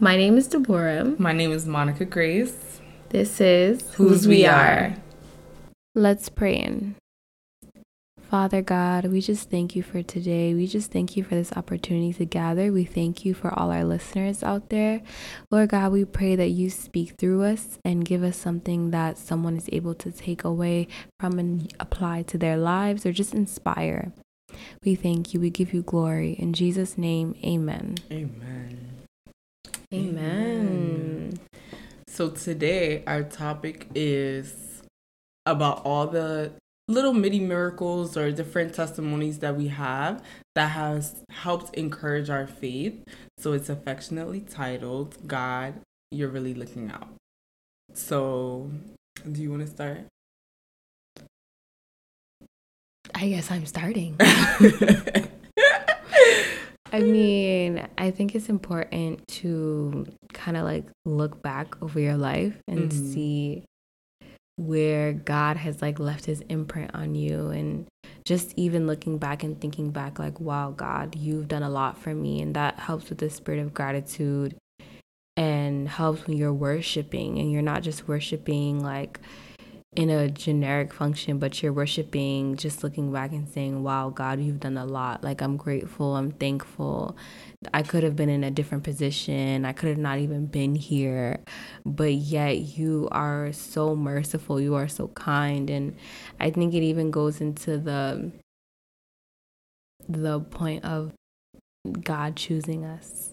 My name is Deborah. My name is Monica Grace. This is Whose We Are. Let's pray in. Father God, we just thank you for today. We just thank you for this opportunity to gather. We thank you for all our listeners out there. Lord God, we pray that you speak through us and give us something that someone is able to take away from and apply to their lives or just inspire. We thank you. We give you glory. In Jesus' name, amen. Amen. Amen. So today our topic is about all the little mini miracles or different testimonies that we have that has helped encourage our faith. So it's affectionately titled God, You're Really Looking Out. So do you want to start? I guess I'm starting. I mean, I think it's important to kind of like look back over your life and Mhm. see where God has like left his imprint on you and just even looking back and thinking back like wow God you've done a lot for me and that helps with the spirit of gratitude and helps when you're worshiping and you're not just worshiping like in a generic function, but you're worshiping, just looking back and saying, Wow, God, you've done a lot. Like, I'm grateful, I'm thankful. I could have been in a different position, I could have not even been here, but yet you are so merciful, you are so kind. And I think it even goes into the the point of God choosing us,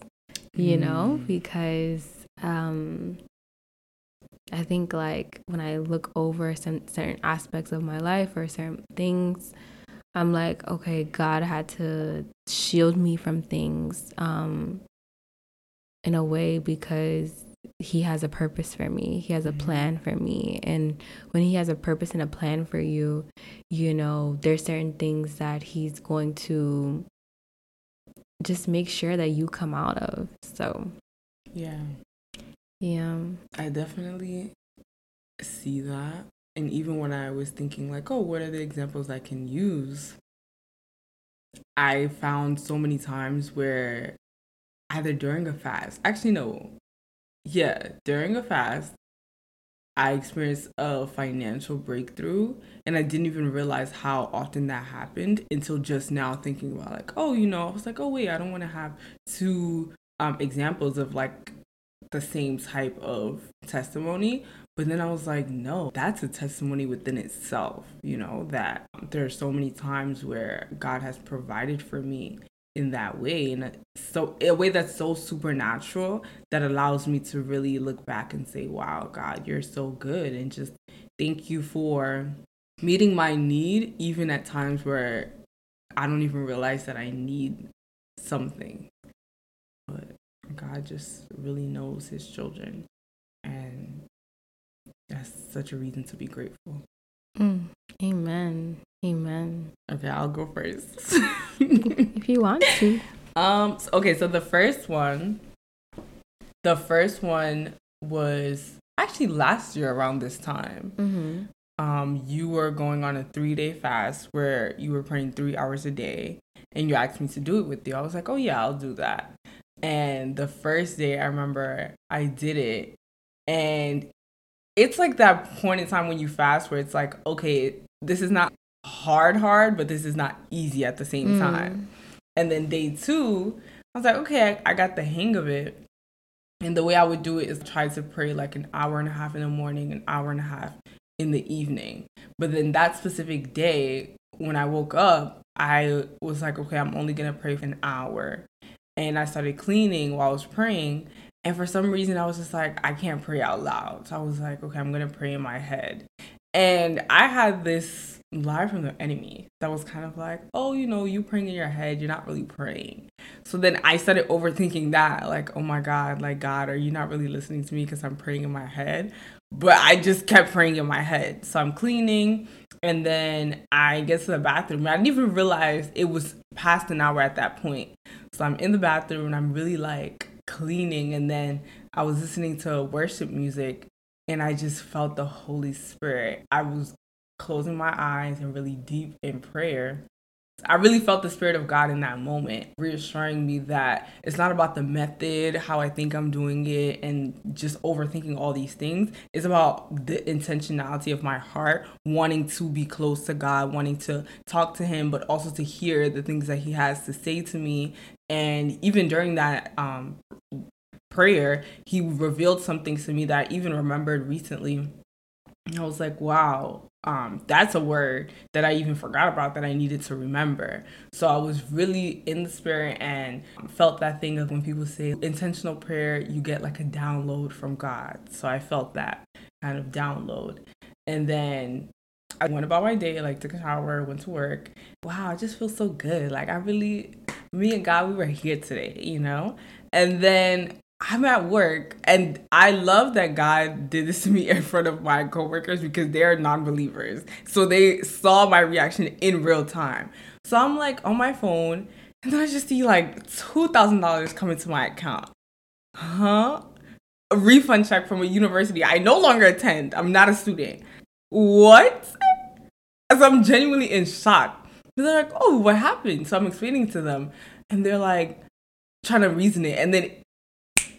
you know, Mm. because um I think like when I look over some certain aspects of my life or certain things, I'm like, okay, God had to shield me from things um in a way because he has a purpose for me. He has a Mhm. plan for me. And when he has a purpose and a plan for you, you know, there's certain things that he's going to just make sure that you come out of. So, Yeah. Yeah. I definitely see that. And even when I was thinking, like, oh, what are the examples I can use? I found so many times where either during a fast, actually, no, yeah, during a fast, I experienced a financial breakthrough and I didn't even realize how often that happened until just now thinking about like, oh, you know, I was like, oh wait, I don't want to have two um examples of like the same type of testimony. But then I was like, no, that's a testimony within itself, you know, that there are so many times where God has provided for me in that way and so a way that's so supernatural that allows me to really look back and say wow god you're so good and just thank you for meeting my need even at times where i don't even realize that i need something but god just really knows his children and that's such a reason to be grateful Mm. Amen. Amen. okay i'll go first If you want to. Um. s- Okay. So the first one, the first one was actually last year around this time. Mm-hmm. Um, you were going on a three day fast where you were praying three hours a day, and you asked me to do it with you. I was like, oh yeah, I'll do that. And the first day, I remember I did it, and it's like that point in time when you fast where it's like, okay, this is not hard, hard, but this is not easy at the same Mm. time. And then day two, I was like, okay, I, I got the hang of it. And the way I would do it is try to pray like an hour and a half in the morning, an hour and a half in the evening. But then that specific day, when I woke up, I was like, okay, I'm only gonna pray for an hour. And I started cleaning while I was praying. And for some reason, I was just like, I can't pray out loud. So I was like, okay, I'm gonna pray in my head. And I had this lie from the enemy that was kind of like, oh, you know, you praying in your head, you're not really praying. So then I started overthinking that, like, oh my God, like, God, are you not really listening to me because I'm praying in my head? But I just kept praying in my head. So I'm cleaning, and then I get to the bathroom. I didn't even realize it was past an hour at that point. So I'm in the bathroom and I'm really like cleaning, and then I was listening to worship music, and I just felt the Holy Spirit. I was closing my eyes and really deep in prayer. I really felt the spirit of God in that moment, reassuring me that it's not about the method, how I think I'm doing it, and just overthinking all these things. It's about the intentionality of my heart, wanting to be close to God, wanting to talk to Him, but also to hear the things that He has to say to me. And even during that um, prayer, He revealed some things to me that I even remembered recently. And I was like, wow, um, that's a word that I even forgot about that I needed to remember. So I was really in the spirit and felt that thing of when people say intentional prayer, you get like a download from God. So I felt that kind of download. And then I went about my day, like took a shower, went to work. Wow, I just feel so good. Like I really, me and God, we were here today, you know? And then I'm at work and I love that God did this to me in front of my coworkers because they're non-believers. So they saw my reaction in real time. So I'm like on my phone and then I just see like $2,000 coming to my account. Huh? A refund check from a university I no longer attend. I'm not a student. What? So I'm genuinely in shock. They're like, oh, what happened? So I'm explaining to them and they're like trying to reason it. And then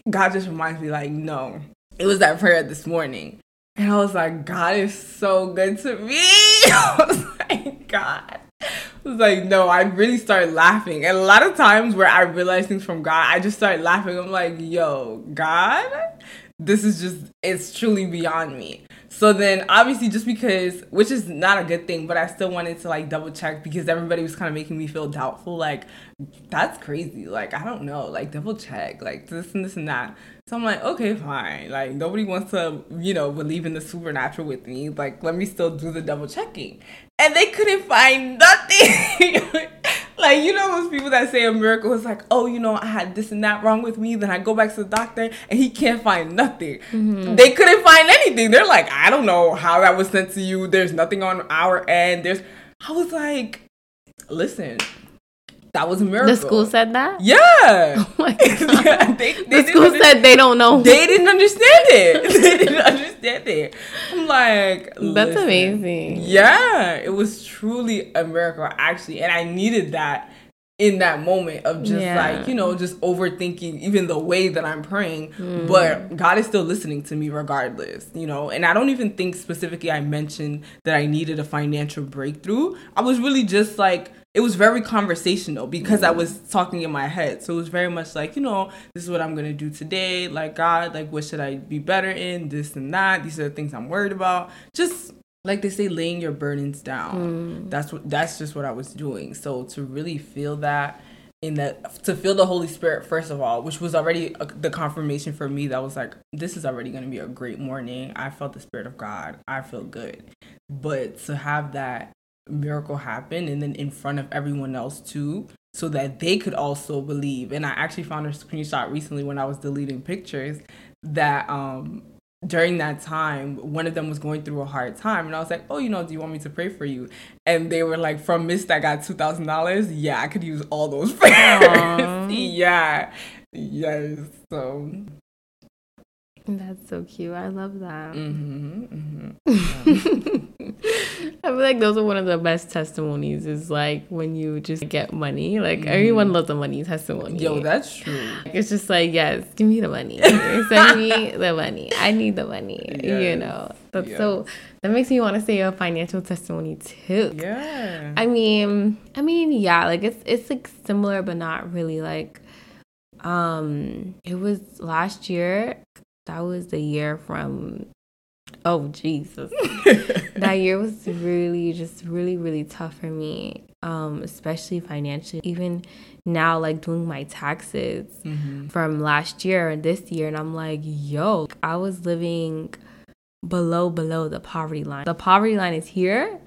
God just reminds me, like, no, it was that prayer this morning. And I was like, God is so good to me. I was like, God. I was like, no, I really started laughing. And a lot of times where I realize things from God, I just start laughing. I'm like, yo, God, this is just, it's truly beyond me. So then obviously just because which is not a good thing, but I still wanted to like double check because everybody was kind of making me feel doubtful like that's crazy. Like I don't know, like double check, like this and this and that. So I'm like, okay, fine. Like nobody wants to, you know, believe in the supernatural with me. Like let me still do the double checking. And they couldn't find nothing. like you know those people that say a miracle is like oh you know i had this and that wrong with me then i go back to the doctor and he can't find nothing. Mm-hmm. they couldn't find anything. They're like i don't know how that was sent to you. There's nothing on our end. There's i was like listen that was a miracle. The school said that? Yeah. Oh my God. yeah they, they the school said they don't know. They didn't understand it. they didn't understand it. I'm like, that's amazing. Yeah. It was truly a miracle, actually. And I needed that in that moment of just yeah. like you know just overthinking even the way that i'm praying mm. but god is still listening to me regardless you know and i don't even think specifically i mentioned that i needed a financial breakthrough i was really just like it was very conversational because I was talking in my head. So it was very much like, you know, this is what I'm gonna do today. Like God, like what should I be better in? This and that. These are the things I'm worried about. Just like they say, laying your burdens down. Mm. That's what that's just what I was doing. So to really feel that in that to feel the Holy Spirit first of all, which was already a, the confirmation for me that was like this is already going to be a great morning. I felt the Spirit of God. I feel good, but to have that miracle happen and then in front of everyone else too so that they could also believe. And i actually found a screenshot recently when i was deleting pictures that um during that time one of them was going through a hard time and i was like oh you know do you want me to pray for you? And they were like from miss that got $2000 yeah i could use all those prayers. Yeah. Yes so that's so cute. I love that. Mm-hmm, mm-hmm. I feel like those are one of the best testimonies. Is like when you just get money. Like mm-hmm. everyone loves a money testimony. Yo, that's true. It's just like yes, give me the money. Send me the money. I need the money. Yes. You know. That's yes. so. That makes me want to say a financial testimony too. Yeah. I mean, I mean, yeah. Like it's it's like similar, but not really. Like, um, it was last year that was the year from oh Jesus. that year was really just really really tough for me. Um especially financially. Even now like doing my taxes mm-hmm. from last year and this year and I'm like, yo, I was living below below the poverty line. The poverty line is here.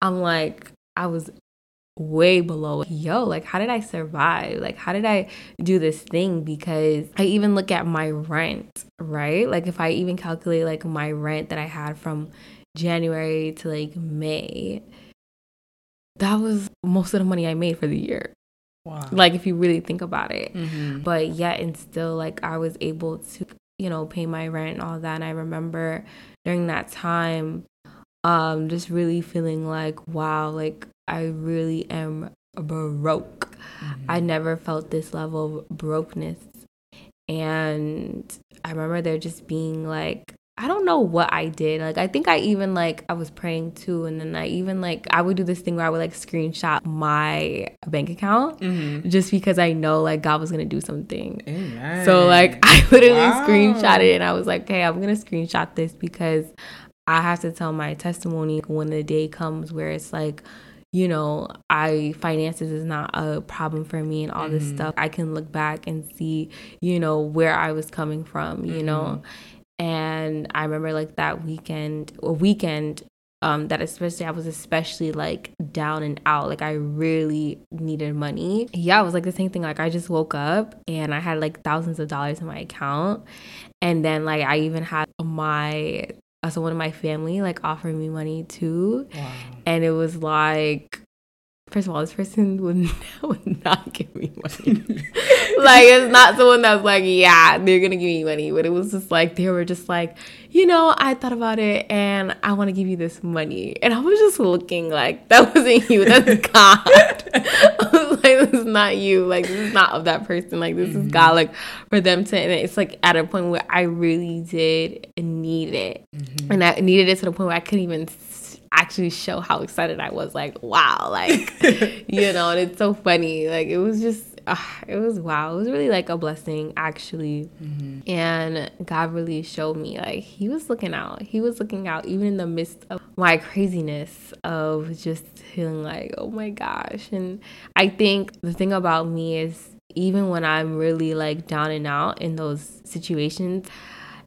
I'm like I was way below yo like how did i survive? Like how did i do this thing? Because i even look at my rent right? Like if i even calculate like my rent that i had from january to like may that was most of the money i made for the year. Wow. Like if you really think about it. Mm-hmm. but yet and still like i was able to you know pay my rent and all that. And i remember during that time um just really feeling like wow like I really am broke. Mm-hmm. I never felt this level of brokenness. And I remember there just being like I don't know what I did. Like I think I even like I was praying too, and then I even like I would do this thing where I would like screenshot my bank account mm-hmm. just because I know like God was gonna do something. Amen. So like I literally wow. screenshot it, and I was like, okay, I'm gonna screenshot this because I have to tell my testimony when the day comes where it's like you know, I finances is not a problem for me and all mm-hmm. this stuff. I can look back and see, you know, where I was coming from, you mm-hmm. know. And I remember like that weekend, a weekend um, that especially I was especially like down and out. Like I really needed money. Yeah, it was like the same thing. Like I just woke up and I had like thousands of dollars in my account. And then like I even had my Uh, so one of my family like offered me money too. Wow. And it was like first of all, this person would, would not give me money. like, it's not someone that's like, yeah, they're gonna give me money. But it was just like they were just like, you know, I thought about it and I want to give you this money. And I was just looking like that wasn't you, that's God. I was like, this is not you. Like, this is not of that person. Like, this mm-hmm. is God. Like, for them to, and it's like at a point where I really did need it. Mm-hmm. And I needed it to the point where I couldn't even actually show how excited I was. Like, wow, like, you know, and it's so funny. Like, it was just, uh, it was wow. It was really like a blessing, actually. Mm-hmm. And God really showed me, like, He was looking out. He was looking out, even in the midst of my craziness of just feeling like, oh my gosh. And I think the thing about me is, even when I'm really like down and out in those situations,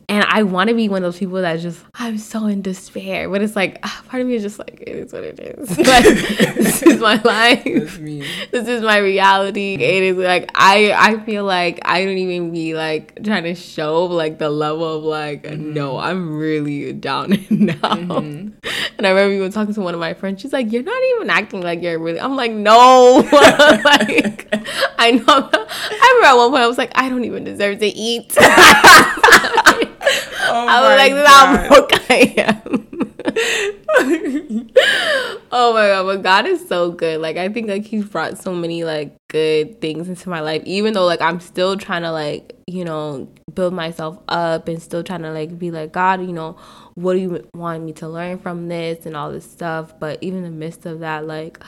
and I want to be one of those people that just, I'm so in despair. But it's like, ah, part of me is just like, it is what it is. like, this is my life. This is my reality. It is like, I, I feel like I don't even be like trying to show like the level of like, mm-hmm. no, I'm really down now. Mm-hmm. And I remember even talking to one of my friends. She's like, you're not even acting like you're really. I'm like, no. like, I know. I remember at one point I was like, I don't even deserve to eat. Oh I was like, this how broke I am. oh my god, but God is so good. Like I think like He's brought so many like good things into my life, even though like I'm still trying to like you know build myself up and still trying to like be like God, you know, what do you want me to learn from this and all this stuff. But even in the midst of that, like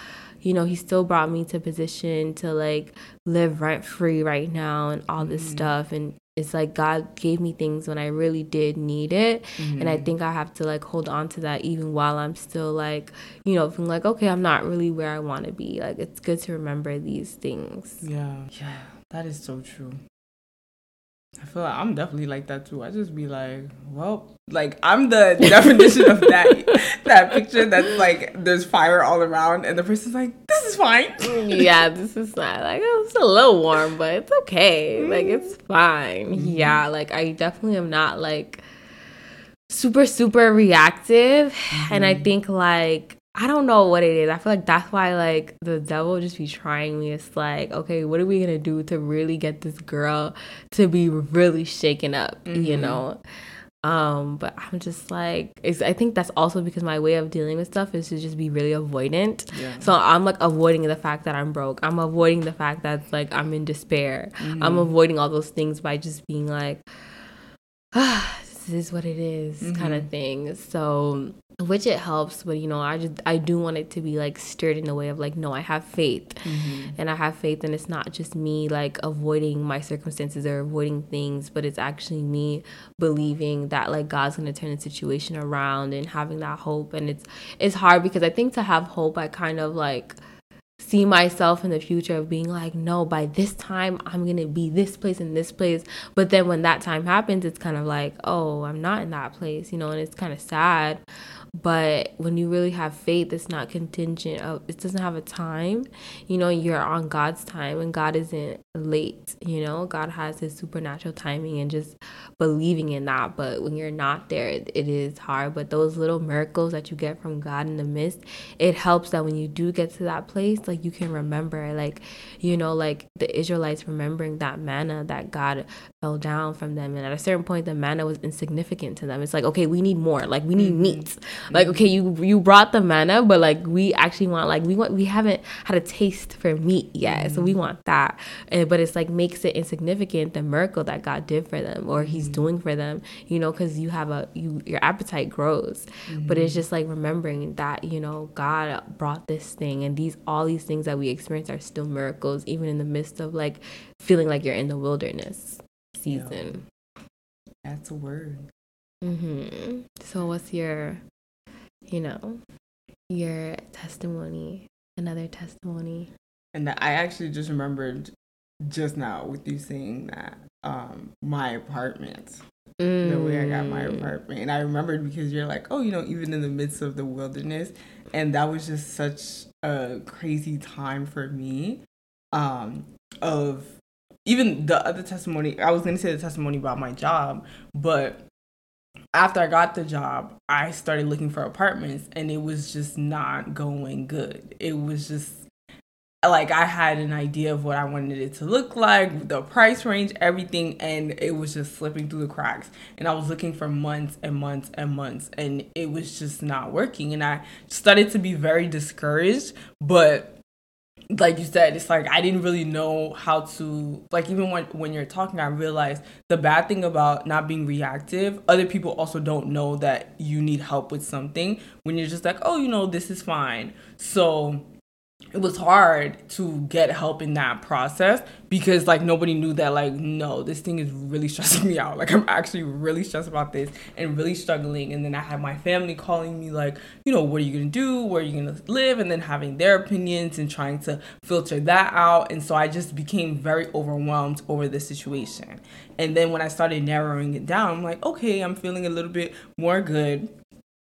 you know, he still brought me to position to like live rent free right now and all this mm-hmm. stuff. And it's like God gave me things when I really did need it. Mm-hmm. And I mm-hmm. think I have to like hold on to that even while I'm still like, you know, feeling like, okay, I'm not really where I want to be. Like, it's good to remember these things. Yeah. Yeah. That is so true. I feel like I'm definitely like that too. I just be like, well, like I'm the definition of that that picture that's like there's fire all around and the person's like, this is fine. yeah, this is not like oh, it's a little warm, but it's okay. Like it's fine. Mm-hmm. Yeah, like I definitely am not like super super reactive, mm-hmm. and I mm-hmm. think like I don't know what it is. I feel like that's why like the devil just be trying me. It's like, okay, what are we gonna do to really get this girl to be really shaken up, mm-hmm. you know? Um, but I'm just like, I think that's also because my way of dealing with stuff is to just be really avoidant. Yeah. So I'm like avoiding the fact that I'm broke. I'm avoiding the fact that like I'm in despair. Mm-hmm. I'm avoiding all those things by just being like, ah, this is what it is, mm-hmm. kind of thing. So which it helps but you know i just i do want it to be like stirred in the way of like no i have faith mm-hmm. and i have faith and it's not just me like avoiding my circumstances or avoiding things but it's actually me believing that like god's gonna turn the situation around and having that hope and it's it's hard because i think to have hope i kind of like see myself in the future of being like, no, by this time I'm gonna be this place and this place. But then when that time happens, it's kind of like, oh, I'm not in that place, you know, and it's kind of sad. But when you really have faith, it's not contingent of it doesn't have a time. You know, you're on God's time and God isn't late. You know, God has his supernatural timing and just believing in that. But when you're not there, it, is hard. But those little miracles that you get from God in the midst, it helps that when you do get to that place, like you can remember, like, you know, like the Israelites remembering that manna that God fell down from them. And at a certain point, the manna was insignificant to them. It's like, okay, we need more. Like, we need mm-hmm. meat. Mm-hmm. Like, okay, you you brought the manna, but like we actually want, like, we want, we haven't had a taste for meat yet. Mm-hmm. So we mm-hmm. want that. And, but it's like makes it insignificant the miracle that God did for them or He's mm-hmm. doing for them, you know, because you have a, you, your appetite grows. Mm-hmm. But it's just like remembering that, you know, God brought this thing and these, all these things that we experience are still miracles, even in the midst of like feeling like you're in the wilderness season. That's a word. Mm-hmm. So, what's your, you know, your testimony? Another testimony. And I actually just remembered just now with you saying that um my apartment the way I got my mm. apartment. And I remembered because you're like, oh, you know, even in the midst of the wilderness. And that was just such a crazy time for me. Um, of even the other testimony, I was gonna say the testimony about my job, but after I got the job, I started looking for apartments and it was just not going good. It was just like I had an idea of what I wanted it to look like, the price range, everything, and it was just slipping through the cracks. And I was looking for months and months and months, and it was just not working. And I started to be very discouraged, but like you said, it's like I didn't really know how to like even when when you're talking, I realized the bad thing about not being reactive, other people also don't know that you need help with something when you're just like, oh, you know, this is fine. So it was hard to get help in that process because like nobody knew that like no this thing is really stressing me out. Like i'm actually really stressed about this and really struggling. And then i had my family calling me like you know what are you gonna do? Where are you gonna live? And then having their opinions and trying to filter that out. And so i just became very overwhelmed over the situation. And then when i started narrowing it down i'm like okay i'm feeling a little bit more good.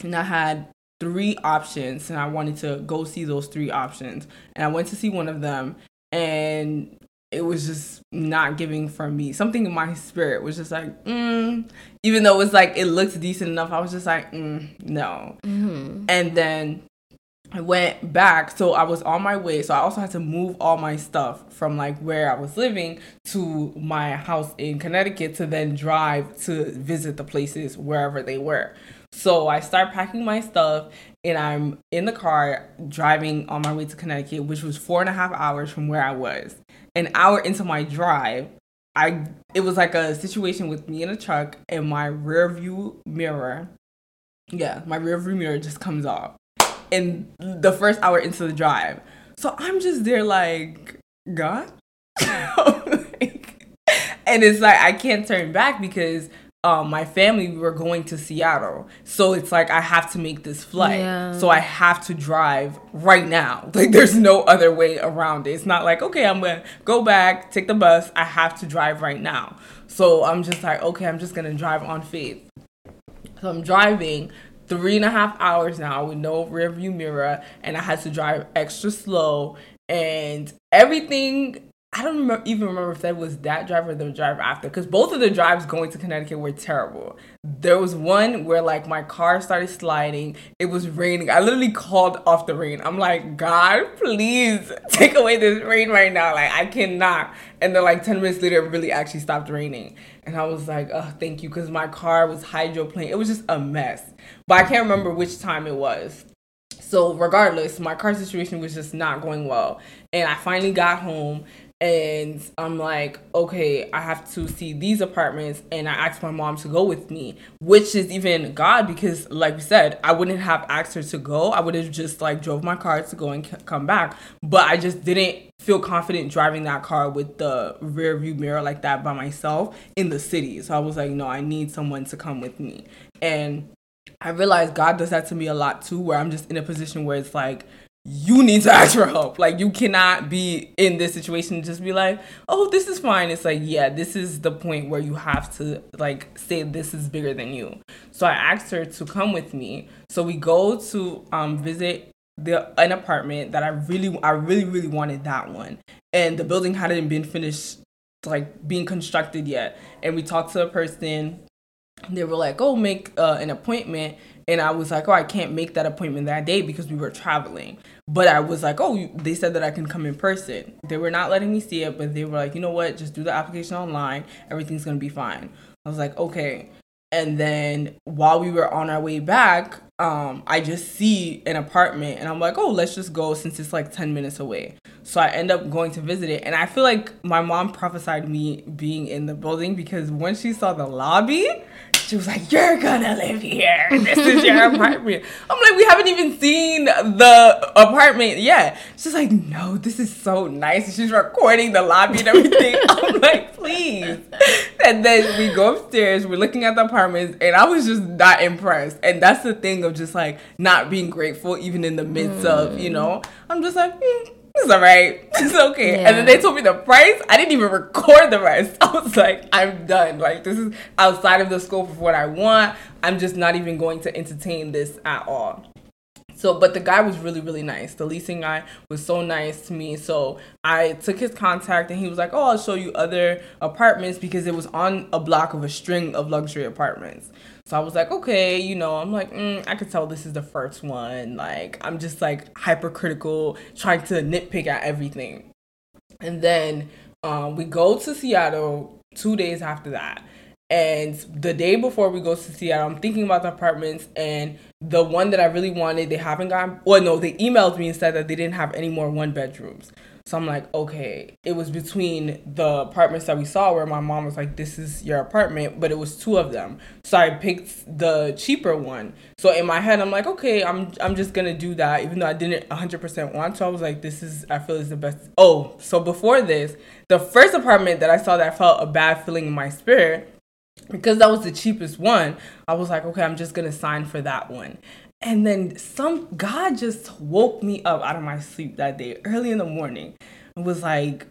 And I had three options and I wanted to go see those three options. And I went to see one of them and it was just not giving for me. Something in my spirit was just like, mm. even though it was like it looked decent enough, I was just like, mm, no. Mm-hmm. And then I went back, so I was on my way. So I also had to move all my stuff from like where I was living to my house in Connecticut to then drive to visit the places wherever they were. So I start packing my stuff and I'm in the car driving on my way to Connecticut, which was four and a half hours from where I was. An hour into my drive, I it was like a situation with me in a truck and my rear view mirror. Yeah, my rear view mirror just comes off. And the first hour into the drive. So I'm just there like, God? and it's like I can't turn back because um, my family we were going to Seattle. So it's like I have to make this flight. Yeah. So I have to drive right now. Like there's no other way around it. It's not like, okay, I'm gonna go back, take the bus. I have to drive right now. So I'm just like, okay, I'm just gonna drive on faith. So I'm driving three and a half hours now with no rear view mirror and I had to drive extra slow and everything I don't remember, even remember if that was that driver or the driver after, because both of the drives going to Connecticut were terrible. There was one where like my car started sliding. It was raining. I literally called off the rain. I'm like, God, please take away this rain right now. Like I cannot. And then like 10 minutes later, it really actually stopped raining. And I was like, oh, thank you, because my car was hydroplane. It was just a mess. But I can't remember which time it was. So regardless, my car situation was just not going well. And I finally got home and I'm like, okay, I have to see these apartments, and I asked my mom to go with me, which is even God because, like we said, I wouldn't have asked her to go. I would have just like drove my car to go and c- come back, but I just didn't feel confident driving that car with the rear view mirror like that by myself in the city. So I was like, no, I need someone to come with me, and I realized God does that to me a lot too, where I'm just in a position where it's like you need to ask for help. Like you cannot be in this situation and just be like, "Oh, this is fine." It's like, "Yeah, this is the point where you have to like say this is bigger than you." So I asked her to come with me. So we go to um visit the an apartment that I really I really really wanted that one. And the building hadn't been finished like being constructed yet. And we talked to a person. They were like, "Oh, make uh, an appointment." And I was like, "Oh, I can't make that appointment that day because we were traveling." But I was like, "Oh, they said that I can come in person." They were not letting me see it, but they were like, "You know what? Just do the application online. Everything's gonna be fine." I was like, "Okay." And then while we were on our way back, um, I just see an apartment and I'm like, oh, let's just go since it's like 10 minutes away. So I end up going to visit it. And I feel like my mom prophesied me being in the building because when she saw the lobby, she was like, You're gonna live here. This is your apartment. I'm like, We haven't even seen the apartment yet. She's like, No, this is so nice. And she's recording the lobby and everything. I'm like, Please. And then we go upstairs, we're looking at the apartments, and I was just not impressed. And that's the thing of just like not being grateful, even in the midst mm. of, you know, I'm just like, mm it's all right. It's okay. Yeah. And then they told me the price. I didn't even record the rest. I was like, I'm done. Like, this is outside of the scope of what I want. I'm just not even going to entertain this at all. So, but the guy was really, really nice. The leasing guy was so nice to me. So I took his contact and he was like, Oh, I'll show you other apartments because it was on a block of a string of luxury apartments. So I was like, okay, you know, I'm like, mm, I could tell this is the first one. Like, I'm just like hypercritical, trying to nitpick at everything. And then um, we go to Seattle two days after that. And the day before we go to Seattle, I'm thinking about the apartments and the one that I really wanted, they haven't gotten, well, no, they emailed me and said that they didn't have any more one bedrooms. So I'm like, okay, it was between the apartments that we saw where my mom was like, this is your apartment, but it was two of them. So I picked the cheaper one. So in my head, I'm like, okay, I'm I'm just gonna do that, even though I didn't 100% want to. I was like, this is, I feel is the best. Oh, so before this, the first apartment that I saw that felt a bad feeling in my spirit because that was the cheapest one, I was like, okay, I'm just gonna sign for that one. And then some God just woke me up out of my sleep that day, early in the morning, and was like,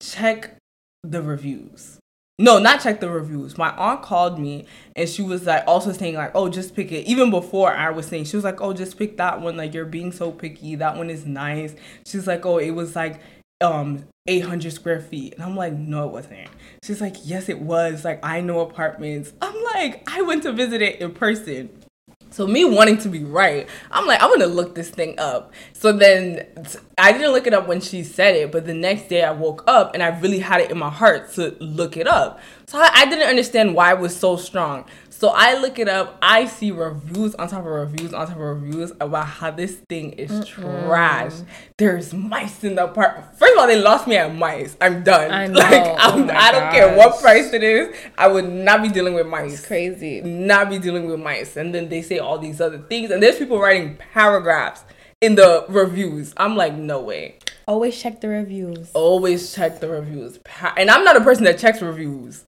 check the reviews. No, not check the reviews. My aunt called me and she was like also saying like, "Oh, just pick it." Even before I was saying, she was like, "Oh, just pick that one. Like you're being so picky. That one is nice." She's like, "Oh, it was like um 800 square feet." And I'm like, "No, it wasn't." She's like, "Yes, it was. Like I know apartments." I'm like, "I went to visit it in person." So me wanting to be right, I'm like, I'm gonna look this thing up. So then I didn't look it up when she said it, but the next day I woke up and I really had it in my heart to look it up. So I, I didn't understand why it was so strong. So I look it up. I see reviews on top of reviews on top of reviews about how this thing is Mm-mm. trash. There's mice in the apartment. First of all, they lost me at mice. I'm done. I know. Like I'm, oh I don't gosh. care what price it is. I would not be dealing with mice. It's crazy. Not be dealing with mice. And then they say all these other things, and there's people writing paragraphs in the reviews. I'm like, no way. Always check the reviews. Always check the reviews. And I'm not a person that checks reviews.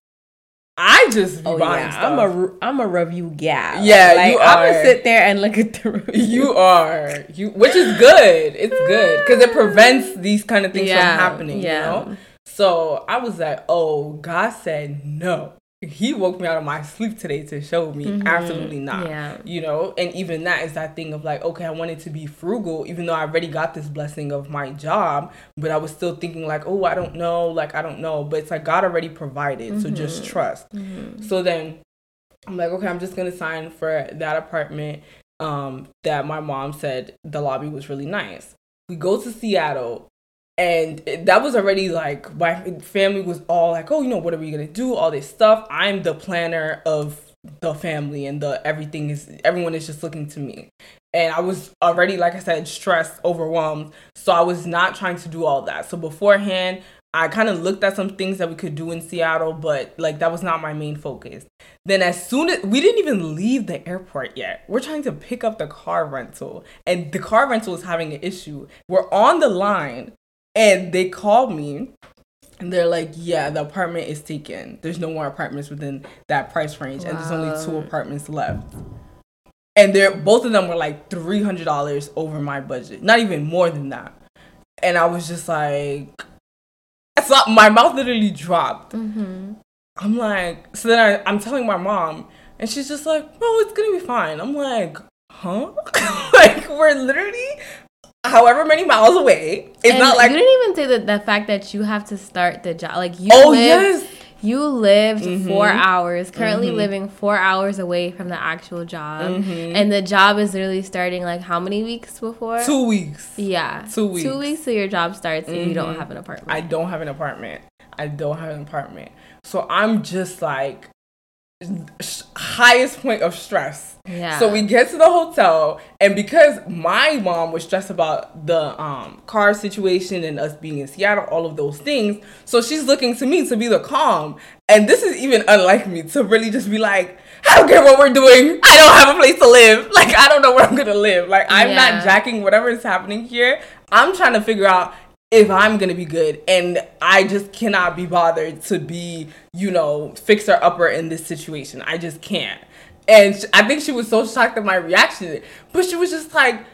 I just oh, yeah. Stuff. I'm a I'm a review gal. Yeah, like, you are. I'm gonna sit there and look at the reviews. You are you, which is good. It's good because it prevents these kind of things yeah, from happening. Yeah. You know. So I was like, oh, God said no he woke me out of my sleep today to show me mm-hmm. absolutely not yeah. you know and even that is that thing of like okay i wanted to be frugal even though i already got this blessing of my job but i was still thinking like oh i don't know like i don't know but it's like god already provided mm-hmm. so just mm-hmm. trust mm-hmm. so then i'm like okay i'm just gonna sign for that apartment um that my mom said the lobby was really nice we go to seattle and that was already like my family was all like oh you know what are we gonna do? All this stuff. I'm the planner of the family and the everything is everyone is just looking to me. And i was already like i said stressed overwhelmed. So i was not trying to do all that. So beforehand i kind of looked at some things that we could do in seattle but like that was not my main focus. Then as soon as we didn't even leave the airport yet. We're trying to pick up the car rental. And the car rental is having an issue. We're on the line and they called me and they're like, yeah, the apartment is taken. There's no more apartments within that price range, wow. and there's only two apartments left. And they're both of them were like three hundred dollars over my budget, not even more than that. And I was just like, so my mouth literally dropped. Mm-hmm. I'm like, so then I, I'm telling my mom, and she's just like, "Oh, it's gonna be fine." I'm like, "Huh?" like we're literally however many miles away. It's And not like you didn't even say that the fact that you have to start the job. Like you Oh, yes. Mm-hmm. you lived four hours. Currently living four hours away from the actual job, Mm-hmm. and the job is literally starting like how many weeks before? two weeks. Yeah, Two Two weeks. Mm-hmm. weeks till your job starts, and you don't have an apartment. I don't have an apartment. I don't have an apartment. So I'm just like highest point of stress. Yeah. So we get to the hotel and because my mom was stressed about the um car situation and us being in Seattle, all of those things, so she's looking to me to be the calm. And this is even unlike me to really just be like, I don't care what we're doing. I don't have a place to live. Like I don't know where I'm gonna live. Like I'm Yeah. not jacking whatever is happening here. I'm trying to figure out if I'm gonna be good, and I just cannot be bothered to be, you know, fixer upper in this situation. I just can't. And sh- I think she was so shocked at my reaction, but she was just like,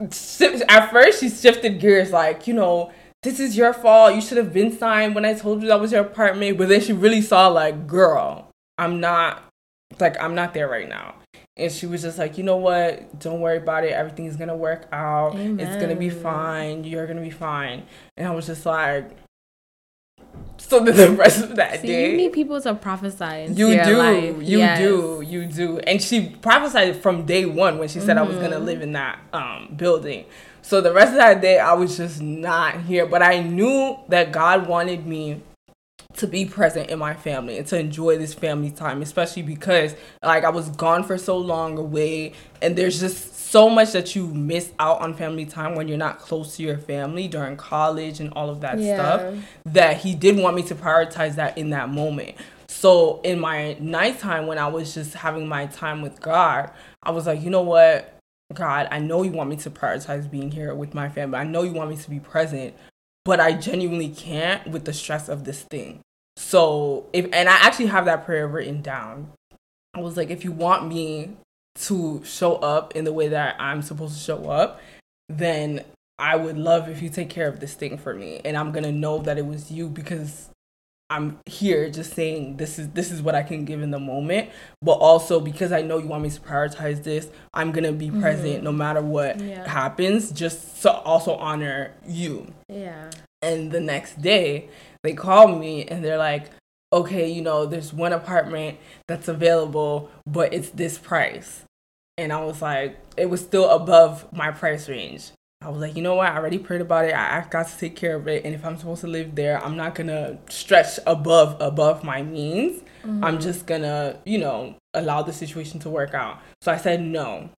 at first she shifted gears, like, you know, this is your fault. You should have been signed when I told you that was your apartment. But then she really saw, like, girl, I'm not, like, I'm not there right now. And she was just like, you know what? Don't worry about it. Everything's gonna work out. It's gonna be fine. You're gonna be fine. And I was just like, so the rest of that See, day, you need people to prophesy. You do, life. you Yes. do, you do. And she prophesied from day one when she said I was gonna Mm-hmm. live in that um, building. So the rest of that day, I was just not here. But I knew that God wanted me to be present in my family and to enjoy this family time, especially because like I was gone for so long away, and there's just so much that you miss out on family time when you're not close to your family during college and all of that Yeah. stuff. That He did want me to prioritize that in that moment. So in my nighttime when I was just having my time with God, I was like, you know what? God, I know you want me to prioritize being here with my family. I know you want me to be present, but I genuinely can't with the stress of this thing. So if and I actually have that prayer written down. I was like, if you want me to show up in the way that I'm supposed to show up, then I would love if you take care of this thing for me. And I'm gonna know that it was you because I'm here just saying this is this is what I can give in the moment, but also because I know you want me to prioritize this, I'm gonna be mm-hmm. present no matter what Yeah. happens, just to also honor you. Yeah. And the next day, they call me and they're like, okay, you know, there's one apartment that's available, but it's this price. And I was like, it was still above my price range. I was like, you know what? I already prayed about it. I asked God to take care of it. And if I'm supposed to live there, I'm not gonna stretch above above my means. I'm mm-hmm. just gonna, you know, allow the situation to work out. So I said no.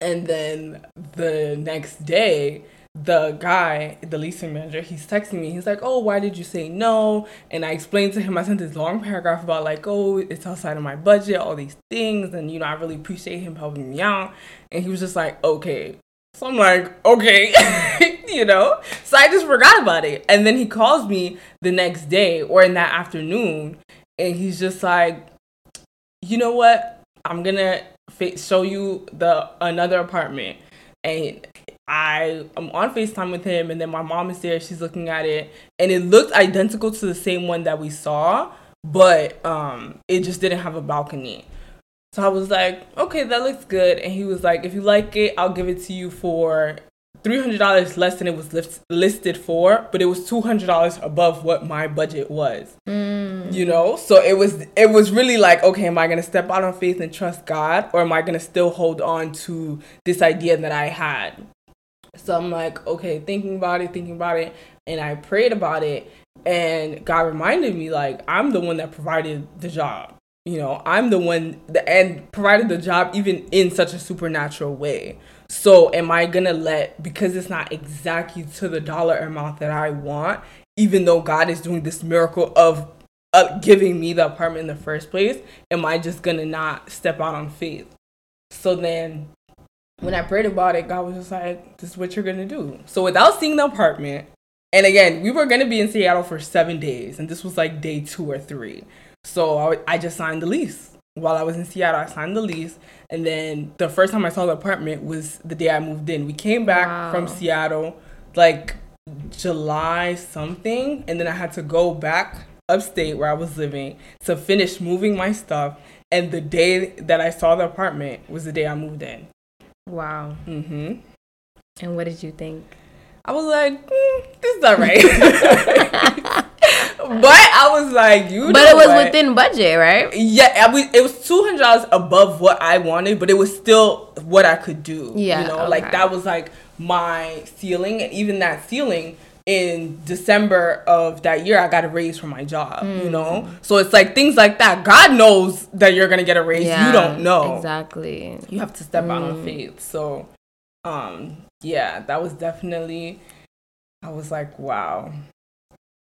And then the next day, the guy, the leasing manager, he's texting me. He's like, "Oh, why did you say no?" And I explained to him. I sent this long paragraph about like, "Oh, it's outside of my budget, all these things, and you know, I really appreciate him helping me out." And he was just like, "Okay." So I'm like, "Okay," you know. So I just forgot about it. And then he calls me the next day or in that afternoon, and he's just like, "You know what? I'm gonna show you the another apartment." And I am on FaceTime with him, and then my mom is there. She's looking at it, and it looked identical to the same one that we saw, but um, it just didn't have a balcony. So I was like, okay, that looks good. And he was like, if you like it, I'll give it to you for three hundred dollars less than it was list- listed for, but it was two hundred dollars above what my budget was. You know, so it was it was really like, okay, am I gonna step out on faith and trust God, or am I gonna still hold on to this idea that I had? So I'm like, okay, thinking about it, thinking about it, and I prayed about it, and God reminded me like I'm the one that provided the job. You know, I'm the one that and provided the job even in such a supernatural way. So am I gonna let because it's not exactly to the dollar amount that I want, even though God is doing this miracle of uh, giving me the apartment in the first place, am I just gonna not step out on faith? So then when I prayed about it, God was just like, this is what you're gonna do. So without seeing the apartment, and again, we were gonna be in Seattle for seven days, and this was like day two or three. So I, I just signed the lease. While I was in Seattle, I signed the lease, and then the first time I saw the apartment was the day I moved in. We came back from Seattle like July something, and then I had to go back upstate where I was living to finish moving my stuff. And the day that I saw the apartment was the day I moved in. Wow. Mm-hmm. And what did you think? I was like, mm, this is all right. but I was like, you. But it was what? within budget, right? Yeah, was, it was two hundred dollars above what I wanted, but it was still what I could do. Yeah, you know, okay. like that was like my ceiling, and even that ceiling in December of that year, I got a raise from my job, mm. you know? So it's like things like that. God knows that you're going to get a raise. Yeah, you don't know. Exactly. You have to step mm. out on faith. So, um, yeah, that was definitely, I was like, wow.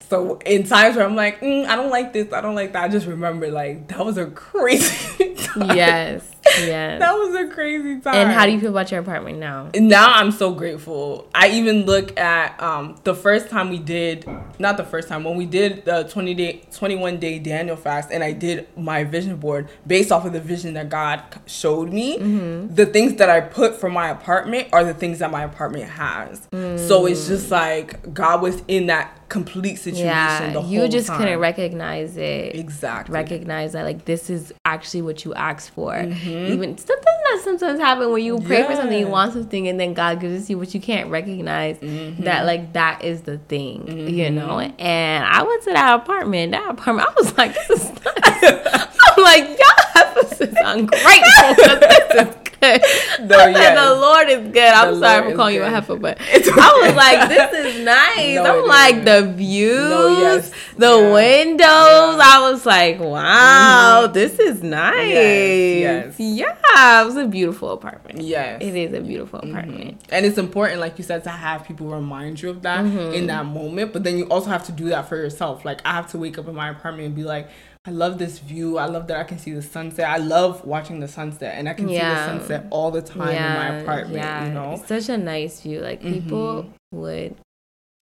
So in times where I'm like, mm, I don't like this, I don't like that, I just remember like that was a crazy time. Yes. Yeah. that was a crazy time. And how do you feel about your apartment now? Now I'm so grateful. I even look at um the first time we did not the first time when we did the 20 day 21 day Daniel fast and I did my vision board based off of the vision that God showed me. Mm-hmm. The things that I put for my apartment are the things that my apartment has. Mm. So it's just like God was in that complete situation yeah, you just time. couldn't recognize it exactly recognize that like this is actually what you asked for mm-hmm. Even something that sometimes happen when you pray yeah. for something you want something and then god gives you what you can't recognize mm-hmm. that like that is the thing mm-hmm. you know and i went to that apartment that apartment i was like this is i'm like y'all this is ungrateful this is no, yes. the Lord is good. I'm sorry Lord for calling you a heifer, but I was like, this is nice. No, I'm like is. the views, no, yes. the yeah. windows. Yeah. I was like, wow, mm-hmm. this is nice. Yes, yes, Yeah, it was a beautiful apartment. Yes. It is a beautiful mm-hmm. apartment. Mm-hmm. And it's important, like you said, to have people remind you of that mm-hmm. in that moment. But then you also have to do that for yourself. Like I have to wake up in my apartment and be like, I love this view. I love that I can see the sunset. I love watching the sunset, and I can yeah. see the sunset all the time yeah. in my apartment. Yeah. You know, it's such a nice view. Like people mm-hmm. would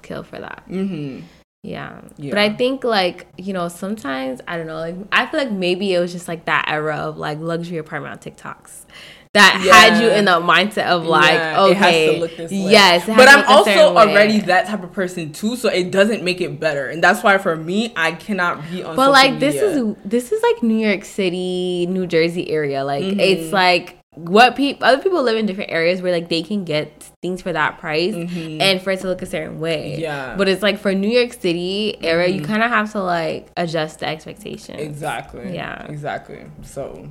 kill for that. Mm-hmm. Yeah. yeah. But I think like, you know, sometimes I don't know, like I feel like maybe it was just like that era of like luxury apartment on TikToks that yeah. had you in the mindset of like, yeah, okay, yes. but I'm also already that type of person too, so it doesn't make it better, and that's why for me, I cannot be on. But like, media. this is this is like New York City, New Jersey area. Like, mm-hmm. it's like what people other people live in different areas where like they can get things for that price mm-hmm. and for it to look a certain way. Yeah. But it's like for New York City area, mm-hmm. you kind of have to like adjust the expectation Exactly. Yeah. Exactly. So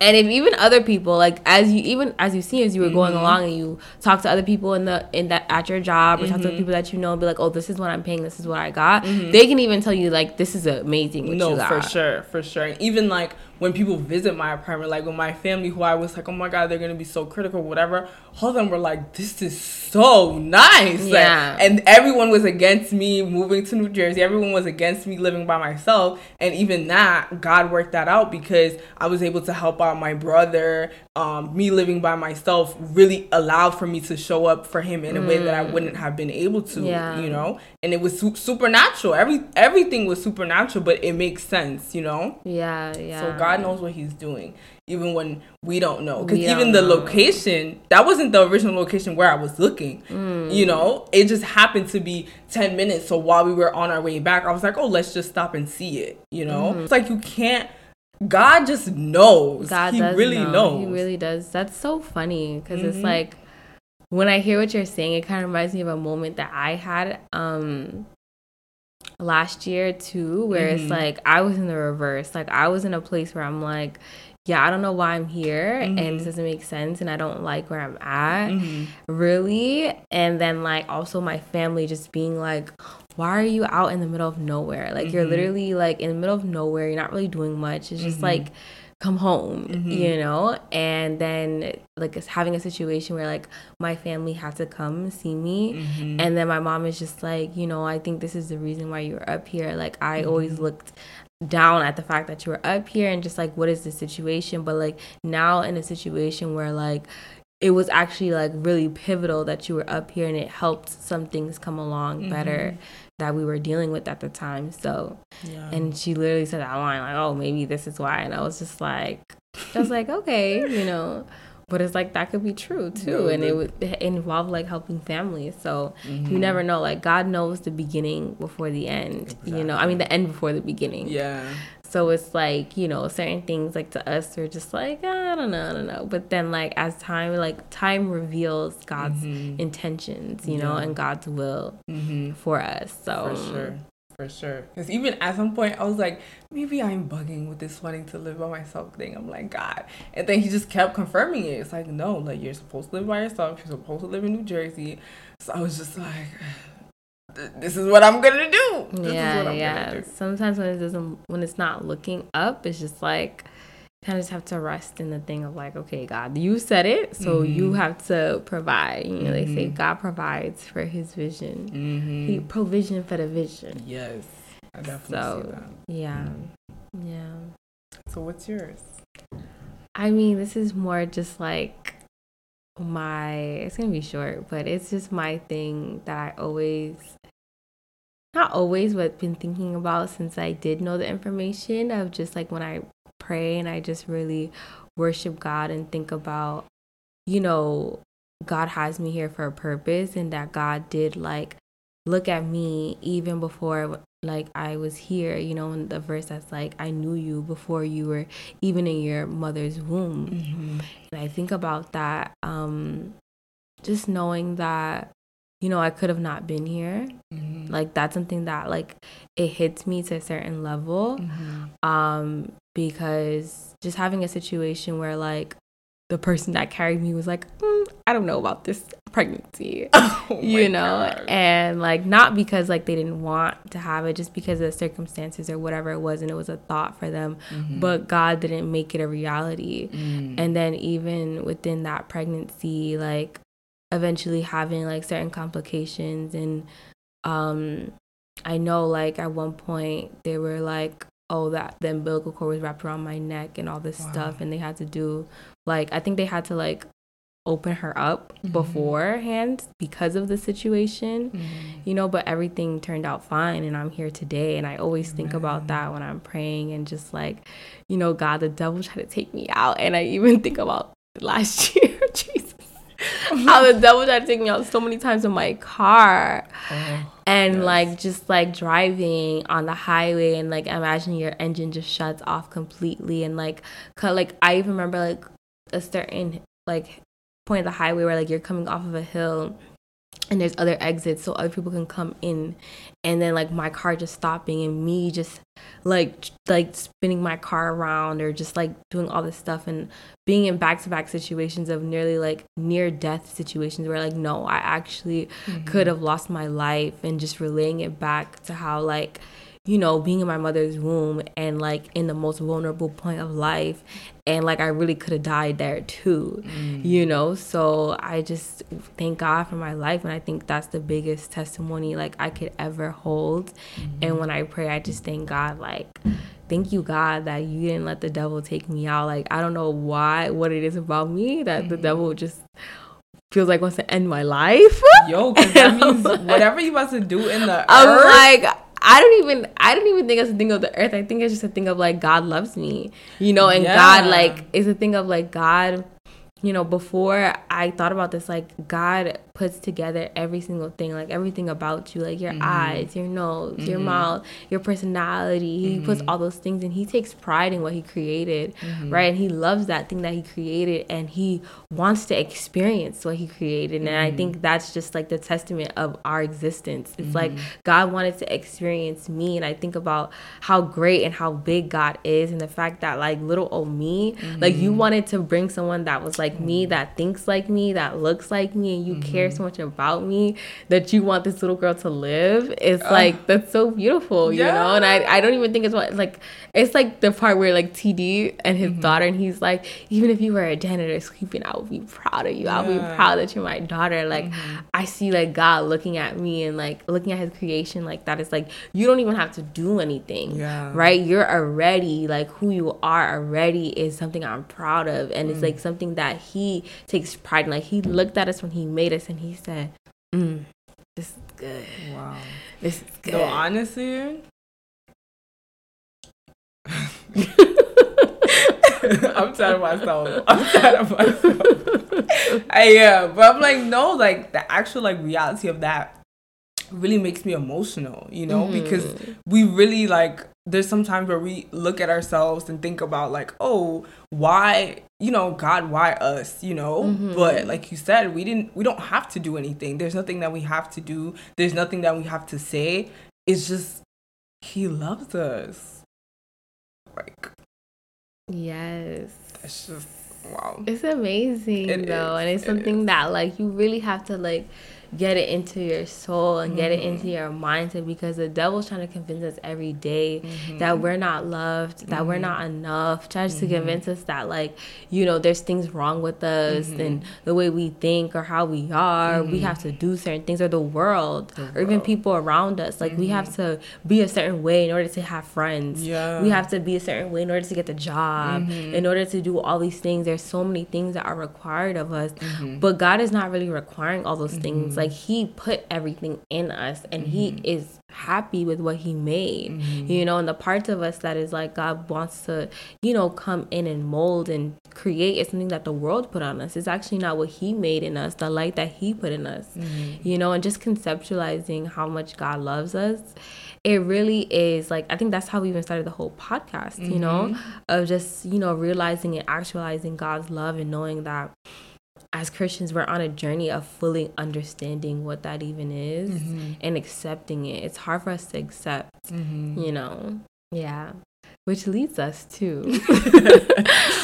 and if even other people like as you even as you see as you were going mm-hmm. along and you talk to other people in the in that at your job or mm-hmm. talk to mm-hmm. people that you know and be like oh this is what i'm paying this is what i got mm-hmm. they can even tell you like this is amazing no for sure for sure even like when people visit my apartment, like with my family, who I was like, oh my god, they're gonna be so critical, whatever. All of them were like, this is so nice, yeah. Like, and everyone was against me moving to New Jersey. Everyone was against me living by myself, and even that, God worked that out because I was able to help out my brother. Um, me living by myself really allowed for me to show up for him in a mm. way that I mm. wouldn't have been able to, yeah. you know. And it was su- supernatural. Every everything was supernatural, but it makes sense, you know. Yeah, yeah. So God knows what He's doing, even when we don't know. Because even the know. location, that wasn't the original location where I was looking. Mm. You know, it just happened to be 10 minutes. So while we were on our way back, I was like, oh, let's just stop and see it. You know, mm. it's like you can't. God just knows. God he really know. knows. He really does. That's so funny because mm-hmm. it's like when I hear what you're saying, it kind of reminds me of a moment that I had. Um, last year too where mm-hmm. it's like I was in the reverse. Like I was in a place where I'm like, yeah, I don't know why I'm here mm-hmm. and this mm-hmm. doesn't make sense and I don't like where I'm at. Mm-hmm. Really. And then like also my family just being like, why are you out in the middle of nowhere? Like you're mm-hmm. literally like in the middle of nowhere. You're not really doing much. It's just mm-hmm. like come home mm-hmm. you know and then like having a situation where like my family had to come see me mm-hmm. and then my mom is just like you know i think this is the reason why you're up here like i mm-hmm. always looked down at the fact that you were up here and just like what is the situation but like now in a situation where like it was actually like really pivotal that you were up here and it helped some things come along mm-hmm. better that we were dealing with at the time. So, yeah. and she literally said that line like, "Oh, maybe this is why," and I was just like, I was like, okay, you know. But it's like that could be true too, and it would involve like helping families. So mm-hmm. you never know. Like God knows the beginning before the end. Exactly. You know, I mean the end before the beginning. Yeah. So it's like, you know, certain things like to us are just like, I don't know, I don't know. But then like as time like time reveals God's mm-hmm. intentions, you yeah. know, and God's will mm-hmm. for us. So for sure. For sure. Because even at some point I was like, maybe I'm bugging with this wanting to live by myself thing. I'm like, God. And then he just kept confirming it. It's like, no, like you're supposed to live by yourself. You're supposed to live in New Jersey. So I was just like this is what I'm gonna do. This yeah, yeah. Do. Sometimes when it doesn't, when it's not looking up, it's just like kind of just have to rest in the thing of like, okay, God, you said it, so mm-hmm. you have to provide. You know, mm-hmm. they say mm-hmm. God provides for His vision. Mm-hmm. He provision for the vision. Yes, I definitely so, see that. Yeah, yeah. So what's yours? I mean, this is more just like my it's gonna be short but it's just my thing that i always not always, but been thinking about since I did know the information of just like when I pray and I just really worship God and think about, you know, God has me here for a purpose and that God did like look at me even before like I was here, you know, in the verse that's like, I knew you before you were even in your mother's womb. Mm-hmm. And I think about that, um, just knowing that you know, I could have not been here. Mm-hmm. Like that's something that like it hits me to a certain level. Mm-hmm. Um, because just having a situation where like the person that carried me was like, mm, I don't know about this pregnancy, oh you know, God. and like not because like they didn't want to have it, just because of the circumstances or whatever it was, and it was a thought for them, mm-hmm. but God didn't make it a reality. Mm. And then even within that pregnancy, like eventually having like certain complications and um I know like at one point they were like oh that the umbilical cord was wrapped around my neck and all this wow. stuff and they had to do like I think they had to like open her up mm-hmm. beforehand because of the situation mm-hmm. you know but everything turned out fine and i'm here today and i always Amen. think about that when i'm praying and just like you know god the devil tried to take me out and i even think about last year how the devil tried to take me out so many times in my car. Oh, and yes. like just like driving on the highway and like imagine your engine just shuts off completely and like cut like I even remember like a certain like point of the highway where like you're coming off of a hill and there's other exits so other people can come in and then like my car just stopping and me just like like spinning my car around or just like doing all this stuff and being in back-to-back situations of nearly like near death situations where like no i actually mm-hmm. could have lost my life and just relaying it back to how like you know, being in my mother's womb and like in the most vulnerable point of life. And like I really could have died there too, mm. you know? So I just thank God for my life. And I think that's the biggest testimony like I could ever hold. Mm-hmm. And when I pray, I just thank God, like, thank you god that you didn't let the devil take me out like i don't know why what it is about me that mm-hmm. the devil just feels like wants to end my life yo because that means whatever you about to do in the i'm earth, like I don't even I don't even think it's a thing of the earth. I think it's just a thing of like God loves me, you know, and yeah. God like is a thing of like God you know, before I thought about this, like God puts together every single thing, like everything about you, like your mm-hmm. eyes, your nose, mm-hmm. your mouth, your personality. He mm-hmm. puts all those things and he takes pride in what he created, mm-hmm. right? And he loves that thing that he created and he wants to experience what he created. And I mm-hmm. think that's just like the testament of our existence. It's like mm-hmm. God wanted to experience me. And I think about how great and how big God is and the fact that like little old me, like you wanted to bring someone that was like me, that thinks like me, that looks like me, and you mm-hmm. Care so much about me that you want this little girl to live. It's uh, like that's so beautiful, yeah. you know. And I, I don't even think it's what like it's like the part where like TD and his mm-hmm. daughter, and he's like, even if you were a janitor sweeping, I would be proud of you. Yeah. I'll be proud that you're my daughter. Like mm-hmm. I see like God looking at me and like looking at His creation like that. It's like you don't even have to do anything, yeah. right? You're already like who you are already is something I'm proud of, and mm. it's like something that he takes pride in. Like he looked at us when he made us and he said, mm, "This is good. Wow, this is good." No, honestly. I'm tired of myself. I'm tired of myself. I, yeah, but I'm like, no, like the actual like reality of that really makes me emotional, you know, mm-hmm. because we really like there's some times where we look at ourselves and think about like, oh, why, you know, God, why us, you know? Mm-hmm. But like you said, we didn't we don't have to do anything. There's nothing that we have to do. There's nothing that we have to say. It's just he loves us. Like Yes. It's just wow. It's amazing it though. Is. And it's something that like you really have to like get it into your soul and get mm-hmm. it into your mindset because the devil's trying to convince us every day mm-hmm. that we're not loved, that mm-hmm. we're not enough, tries to mm-hmm. convince us that like, you know, there's things wrong with us mm-hmm. and the way we think or how we are, we mm-hmm. have to do certain things or the world, the world. or even people around us. Like we have to be a certain way in order to have friends. Yeah. We have to be a certain way in order to get the job, in order to do all these things. There's so many things that are required of us. But God is not really requiring all those things like he put everything in us and mm-hmm. he is happy with what he made. Mm-hmm. You know, and the parts of us that is like God wants to, you know, come in and mold and create is something that the world put on us. It's actually not what he made in us, the light that he put in us. Mm-hmm. You know, and just conceptualizing how much God loves us it really is like I think that's how we even started the whole podcast, you know, mm-hmm. of just, you know, realizing and actualizing God's love and knowing that as Christians, we're on a journey of fully understanding what that even is mm-hmm. and accepting it. It's hard for us to accept, mm-hmm. you know? Yeah. Which leads us to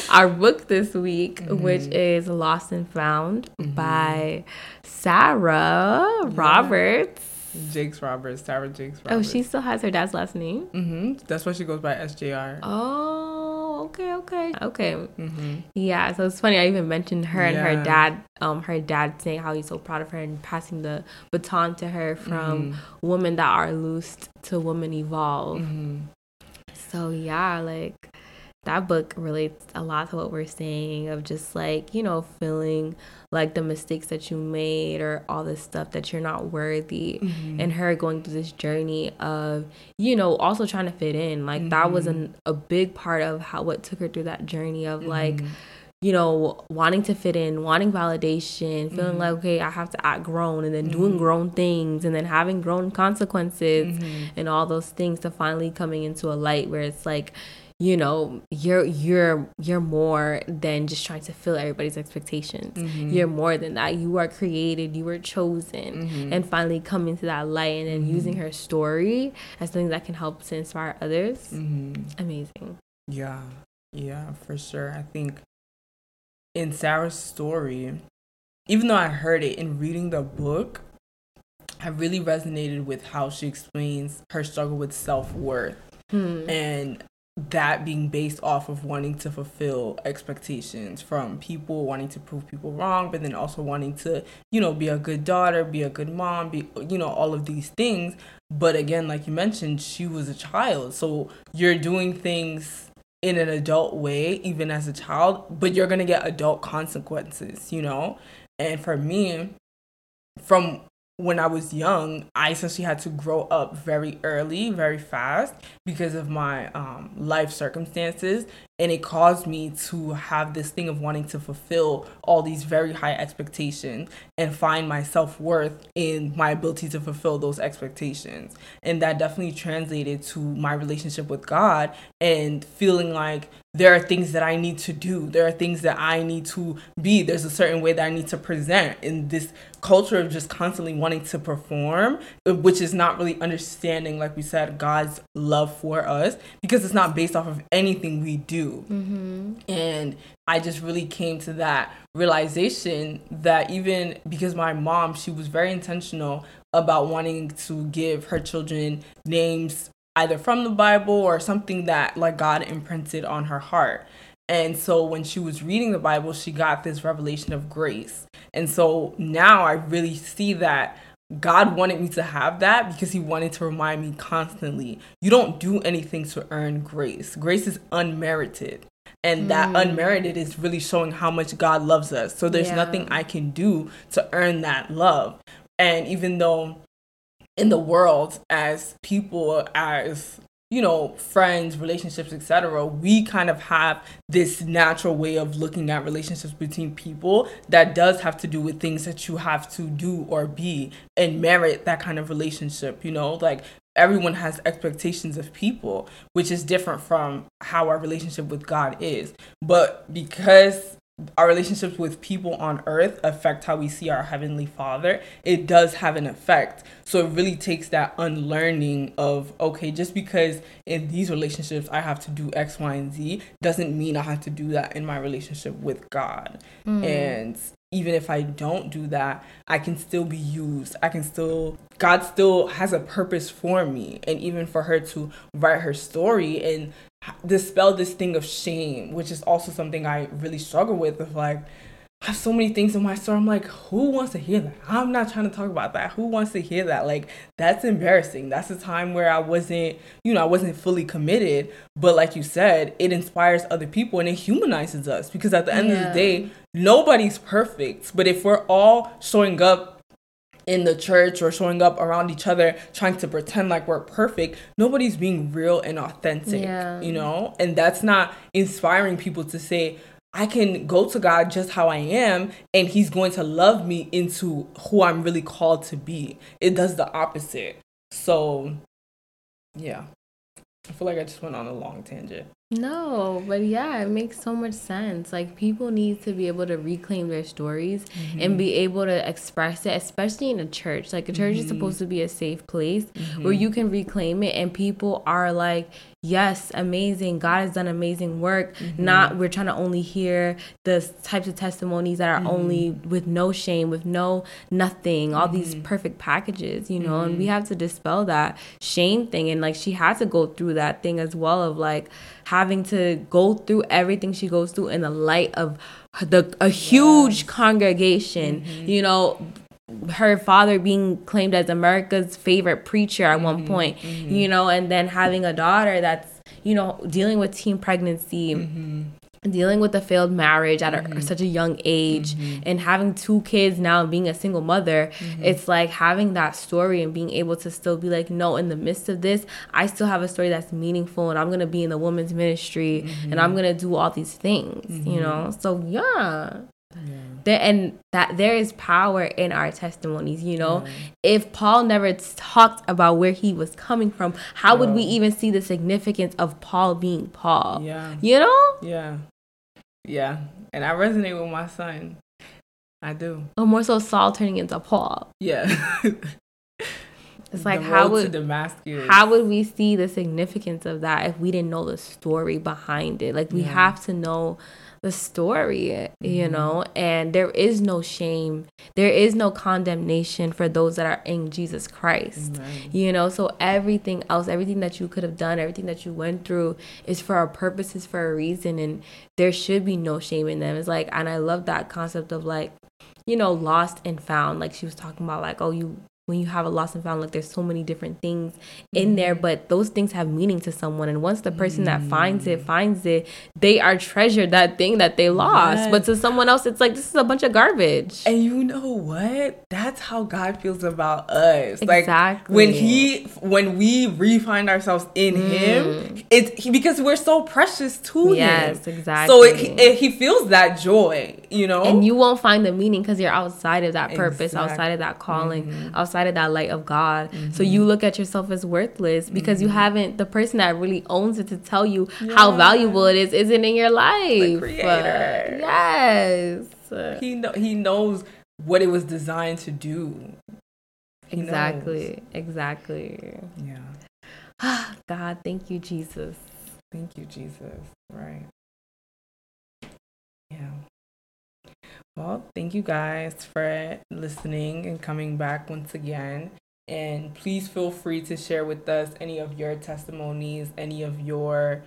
our book this week, mm-hmm. which is Lost and Found mm-hmm. by Sarah yeah. Roberts. Jakes Roberts, Sarah Jakes Roberts. Oh, she still has her dad's last name? Mm-hmm. That's why she goes by SJR. Oh okay, okay, okay. Mm-hmm. Yeah, so it's funny. I even mentioned her yeah. and her dad. Um, her dad saying how he's so proud of her and passing the baton to her from mm-hmm. women that are loosed to women evolve. Mm-hmm. So yeah, like that book relates a lot to what we're saying of just like you know feeling like the mistakes that you made or all this stuff that you're not worthy mm-hmm. and her going through this journey of you know also trying to fit in like mm-hmm. that was an, a big part of how what took her through that journey of mm-hmm. like you know, wanting to fit in, wanting validation, feeling mm-hmm. like, okay, I have to act grown, and then mm-hmm. doing grown things, and then having grown consequences, mm-hmm. and all those things to finally coming into a light where it's like, you know you're you're you're more than just trying to fill everybody's expectations mm-hmm. you're more than that you are created you were chosen mm-hmm. and finally coming to that light and then mm-hmm. using her story as something that can help to inspire others mm-hmm. amazing yeah yeah for sure i think in sarah's story even though i heard it in reading the book I really resonated with how she explains her struggle with self worth. Hmm. And that being based off of wanting to fulfill expectations from people wanting to prove people wrong but then also wanting to you know be a good daughter be a good mom be you know all of these things. But again like you mentioned she was a child. So you're doing things in an adult way even as a child but you're going to get adult consequences you know? And for me from when I was young, I essentially had to grow up very early, very fast because of my um, life circumstances. And it caused me to have this thing of wanting to fulfill all these very high expectations and find my self-worth in my ability to fulfill those expectations. And that definitely translated to my relationship with god and feeling like there are things that I need to do. There are things that I need to be. There's a certain way that I need to present in this culture of just constantly wanting to perform, which is not really understanding, like we said, God's love for us because it's not based off of anything we do. Mm-hmm. And I just really came to that realization that even because my mom, she was very intentional about wanting to give her children names either from the Bible or something that like God imprinted on her heart. And so when she was reading the Bible, she got this revelation of grace. And so now I really see that God wanted me to have that because He wanted to remind me constantly you don't do anything to earn grace. Grace is unmerited. And that mm. unmerited is really showing how much God loves us. So there's yeah. nothing I can do to earn that love. And even though in the world, as people, as you know friends relationships etc we kind of have this natural way of looking at relationships between people that does have to do with things that you have to do or be and merit that kind of relationship you know? Like everyone has expectations of people which is different from how our relationship with god is. But because our relationships with people on earth affect how we see our heavenly father it does have an effect. So it really takes that unlearning of okay just because in these relationships i have to do x y and z doesn't mean i have to do that in my relationship with god. Mm. and even if i don't do that i can still be used. I can still god still has a purpose for me. And even for her to write her story and dispel this thing of shame, which is also something I really struggle with. Of like, I have so many things in my story. I'm like, who wants to hear that? I'm not trying to talk about that. Who wants to hear that? Like, that's embarrassing. That's a time where I wasn't, you know, I wasn't fully committed. But like you said, it inspires other people and it humanizes us because at the end yeah. of the day, nobody's perfect. But if we're all showing up in the church or showing up around each other trying to pretend like we're perfect nobody's being real and authentic yeah. you know and that's not inspiring people to say I can go to God just how I am, and He's going to love me into who I'm really called to be. It does the opposite. So, yeah. I feel like I just went on a long tangent. No, but yeah, it makes so much sense. Like people need to be able to reclaim their stories mm-hmm. and be able to express it, especially in a church. Like a church mm-hmm. is supposed to be a safe place mm-hmm. where you can reclaim it and people are like, yes, amazing. God has done amazing work. Mm-hmm. Not we're trying to only hear the types of testimonies that are mm-hmm. only with no shame, with no nothing, all these mm-hmm. perfect packages, you know, and we have to dispel that shame thing. And like she had to go through that thing as well of like having to go through everything she goes through in the light of the a huge yes. congregation, you know, her father being claimed as America's favorite preacher at mm-hmm, one point, mm-hmm. you know, and then having a daughter that's, you know, dealing with teen pregnancy. Mm-hmm. Dealing with a failed marriage at a, mm-hmm. such a young age mm-hmm. and having two kids now and being a single mother, mm-hmm. it's like having that story and being able to still be like, no, in the midst of this, I still have a story that's meaningful and I'm gonna be in the women's ministry and I'm gonna do all these things, you know? So, yeah. Yeah. There, and that there is power in our testimonies you know? Yeah. if paul never talked about where he was coming from how would we even see the significance of paul being paul? Yeah. You know? Yeah. Yeah. And i resonate with my son. I do. Oh more so saul turning into paul. Yeah. It's like how would how would we see the significance of that if we didn't know the story behind it? Like we yeah. have to know the story, mm-hmm. you know, and there is no shame, there is no condemnation for those that are in Jesus Christ, you know. So everything else, everything that you could have done, everything that you went through is for our purposes, for a reason, and there should be no shame in them. It's like, and I love that concept of like, you know, lost and found. Like she was talking about, like, oh, you when you have a lost and found like there's so many different things in there mm-hmm. but those things have meaning to someone and once the person that finds it mm. finds it they are treasured that thing that they lost yes. but to someone else it's like this is a bunch of garbage and you know what that's how god feels about us exactly. like when he when we refine ourselves in mm. him it's he, because we're so precious to yes, him yes exactly so it, it, he feels that joy you know and you won't find the meaning because you're outside of that purpose exactly. outside of that calling mm-hmm. outside outside of that light of God. Mm-hmm. So you look at yourself as worthless because mm-hmm. you haven't the person that really owns it to tell you yeah. how valuable it is isn't in your life. The creator. yes. He know, he knows what it was designed to do. He exactly. Knows. Exactly. Yeah. God, thank you, Jesus. Thank you, Jesus. Right. Well, thank you guys for listening and coming back once again. And please feel free to share with us any of your testimonies, any of your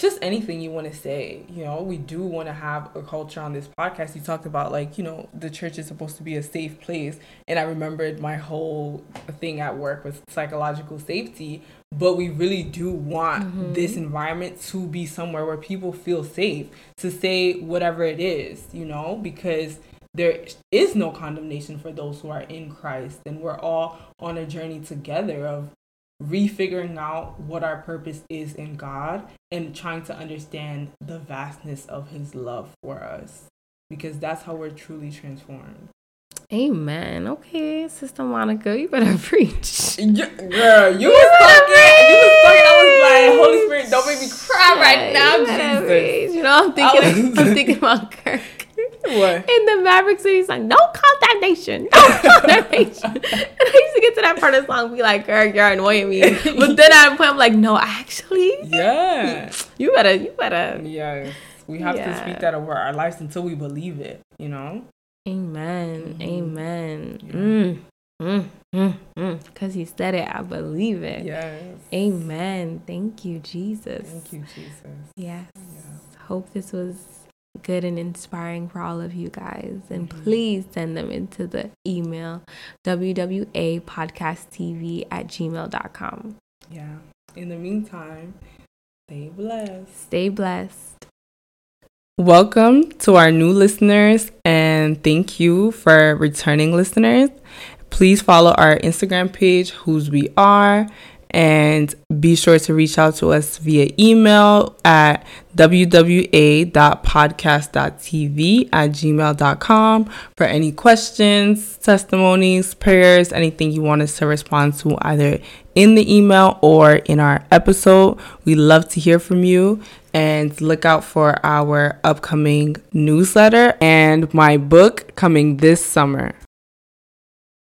just anything you want to say. You know, we do want to have a culture on this podcast. You talked about like, you know, the church is supposed to be a safe place. And I remembered my whole thing at work was psychological safety. But we really do want mm-hmm. this environment to be somewhere where people feel safe to say whatever it is, you know, because there is no condemnation for those who are in Christ. And we're all on a journey together of refiguring out what our purpose is in God and trying to understand the vastness of his love for us because that's how we're truly transformed. Amen. Okay, Sister Monica, you better preach. Yeah, girl, you was talking. You was talking. I was like, Holy Spirit, don't make me cry right now, You Jesus. preach. You know, I'm thinking, was- I'm thinking about Kirk. What? In the Maverick City, he's like, no condemnation, no condemnation. and I used to get to that part of the song, and be like, Kirk, you're annoying me. But then at a point, I'm like, no, actually, Yeah. you better, you better. Yes. We have to speak that over our lives until we believe it, you know? Amen. Mhm. Amen. Yeah. Mm, mm, mm, mm. Because he said it, I believe it. Yes. Amen. Thank you, Jesus. Thank you, Jesus. Yes. Yeah. Hope this was good and inspiring for all of you guys. And Mhm. please send them into the email www.podcasttv at gmail.com. Yeah. In the meantime, stay blessed. Stay blessed. Welcome to our new listeners and thank you for returning listeners. Please follow our Instagram page, Whose We Are, and be sure to reach out to us via email at wwa.podcast.tv at gmail.com for any questions, testimonies, prayers, anything you want us to respond to either in the email or in our episode. We love to hear from you and look out for our upcoming newsletter and my book coming this summer.